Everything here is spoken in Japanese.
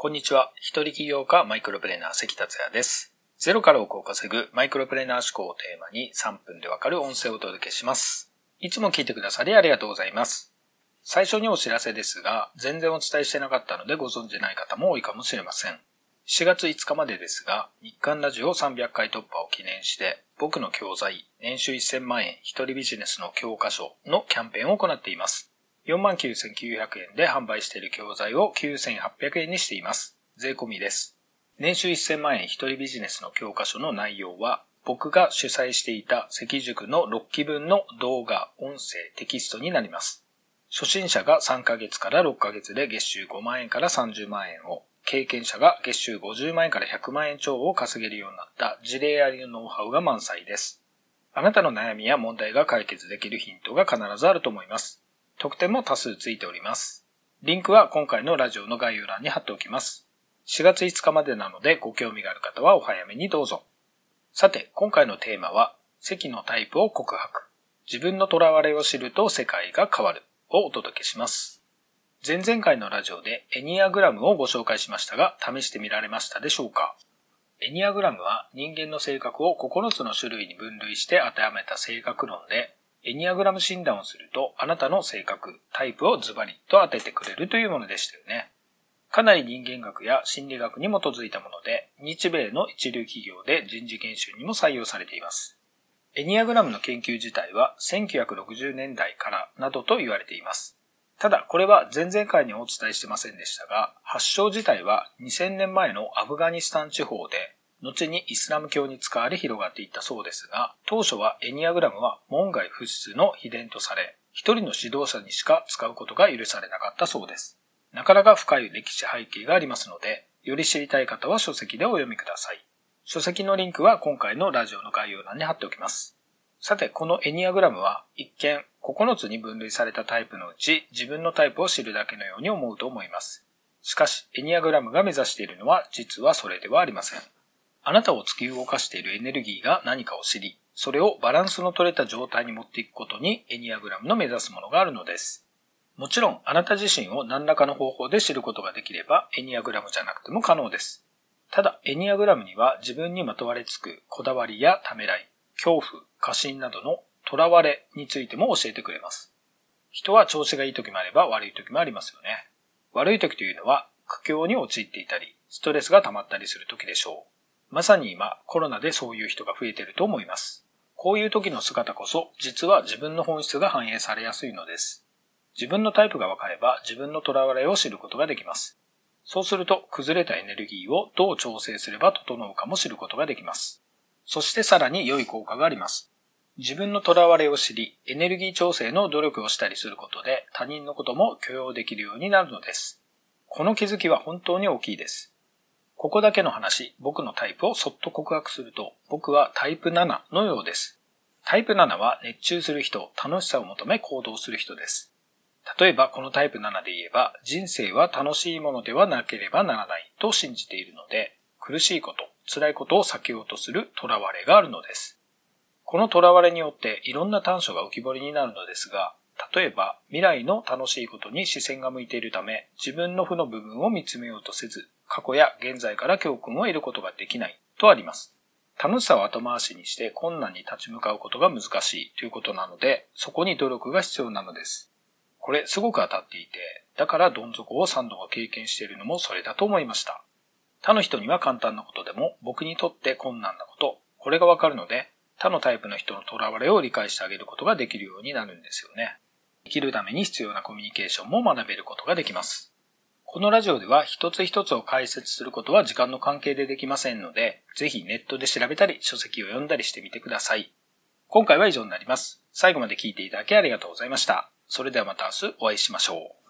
こんにちは。一人起業家マイクロプレーナー関達也です。ゼロから億を稼ぐマイクロプレーナー思考をテーマに3分でわかる音声をお届けします。いつも聞いてくださりありがとうございます。最初にお知らせですが、全然お伝えしてなかったのでご存じない方も多いかもしれません。4月5日までですが、日刊ラジオ300回突破を記念して、僕の教材、年収1000万円一人ビジネスの教科書のキャンペーンを行っています。49,900円で販売している教材を9,800円にしています。税込みです。年収1000万円一人ビジネスの教科書の内容は、僕が主催していた赤塾の6期分の動画、音声、テキストになります。初心者が3ヶ月から6ヶ月で月収5万円から30万円を、経験者が月収50万円から100万円超を稼げるようになった事例ありのノウハウが満載です。あなたの悩みや問題が解決できるヒントが必ずあると思います。特典も多数ついております。リンクは今回のラジオの概要欄に貼っておきます。4月5日までなのでご興味がある方はお早めにどうぞ。さて、今回のテーマは、席のタイプを告白。自分の囚われを知ると世界が変わるをお届けします。前々回のラジオでエニアグラムをご紹介しましたが、試してみられましたでしょうかエニアグラムは人間の性格を9つの種類に分類して当てはめた性格論で、エニアグラム診断をすると、あなたの性格、タイプをズバリと当ててくれるというものでしたよね。かなり人間学や心理学に基づいたもので、日米の一流企業で人事研修にも採用されています。エニアグラムの研究自体は1960年代からなどと言われています。ただ、これは前々回にお伝えしてませんでしたが、発祥自体は2000年前のアフガニスタン地方で後にイスラム教に使われ広がっていったそうですが、当初はエニアグラムは門外不出の秘伝とされ、一人の指導者にしか使うことが許されなかったそうです。なかなか深い歴史背景がありますので、より知りたい方は書籍でお読みください。書籍のリンクは今回のラジオの概要欄に貼っておきます。さて、このエニアグラムは一見9つに分類されたタイプのうち自分のタイプを知るだけのように思うと思います。しかし、エニアグラムが目指しているのは実はそれではありません。あなたを突き動かしているエネルギーが何かを知り、それをバランスの取れた状態に持っていくことにエニアグラムの目指すものがあるのです。もちろん、あなた自身を何らかの方法で知ることができれば、エニアグラムじゃなくても可能です。ただ、エニアグラムには自分にまとわれつくこだわりやためらい、恐怖、過信などの囚われについても教えてくれます。人は調子がいい時もあれば悪い時もありますよね。悪い時というのは苦境に陥っていたり、ストレスが溜まったりする時でしょう。まさに今、コロナでそういう人が増えていると思います。こういう時の姿こそ、実は自分の本質が反映されやすいのです。自分のタイプが分かれば、自分の囚われを知ることができます。そうすると、崩れたエネルギーをどう調整すれば整うかも知ることができます。そしてさらに良い効果があります。自分の囚われを知り、エネルギー調整の努力をしたりすることで、他人のことも許容できるようになるのです。この気づきは本当に大きいです。ここだけの話、僕のタイプをそっと告白すると、僕はタイプ7のようです。タイプ7は熱中する人、楽しさを求め行動する人です。例えばこのタイプ7で言えば、人生は楽しいものではなければならないと信じているので、苦しいこと、辛いことを避けようとする囚われがあるのです。この囚われによっていろんな短所が浮き彫りになるのですが、例えば未来の楽しいことに視線が向いているため、自分の負の部分を見つめようとせず、過去や現在から教訓を得ることができないとあります。楽しさを後回しにして困難に立ち向かうことが難しいということなので、そこに努力が必要なのです。これすごく当たっていて、だからどん底を3度が経験しているのもそれだと思いました。他の人には簡単なことでも僕にとって困難なこと、これがわかるので、他のタイプの人の囚われを理解してあげることができるようになるんですよね。生きるために必要なコミュニケーションも学べることができます。このラジオでは一つ一つを解説することは時間の関係でできませんので、ぜひネットで調べたり書籍を読んだりしてみてください。今回は以上になります。最後まで聞いていただきありがとうございました。それではまた明日お会いしましょう。